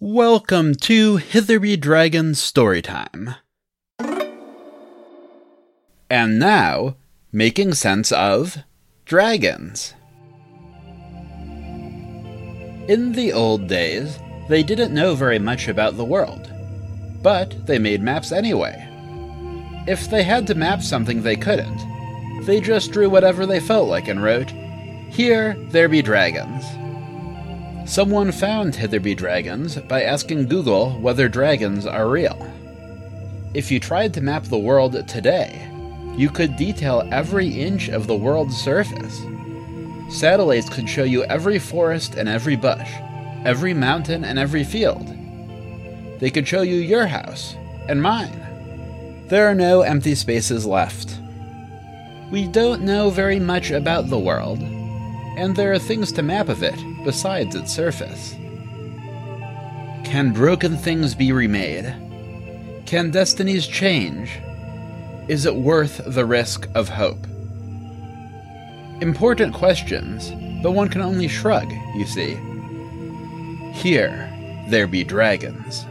Welcome to Hitherby Dragon Storytime. And now, making sense of dragons. In the old days, they didn't know very much about the world, but they made maps anyway. If they had to map something they couldn't, they just drew whatever they felt like and wrote, Here there be dragons. Someone found Hitherby dragons by asking Google whether dragons are real. If you tried to map the world today, you could detail every inch of the world's surface. Satellites could show you every forest and every bush, every mountain and every field. They could show you your house and mine. There are no empty spaces left. We don't know very much about the world, and there are things to map of it besides its surface. Can broken things be remade? Can destinies change? Is it worth the risk of hope? Important questions, but one can only shrug, you see. Here, there be dragons.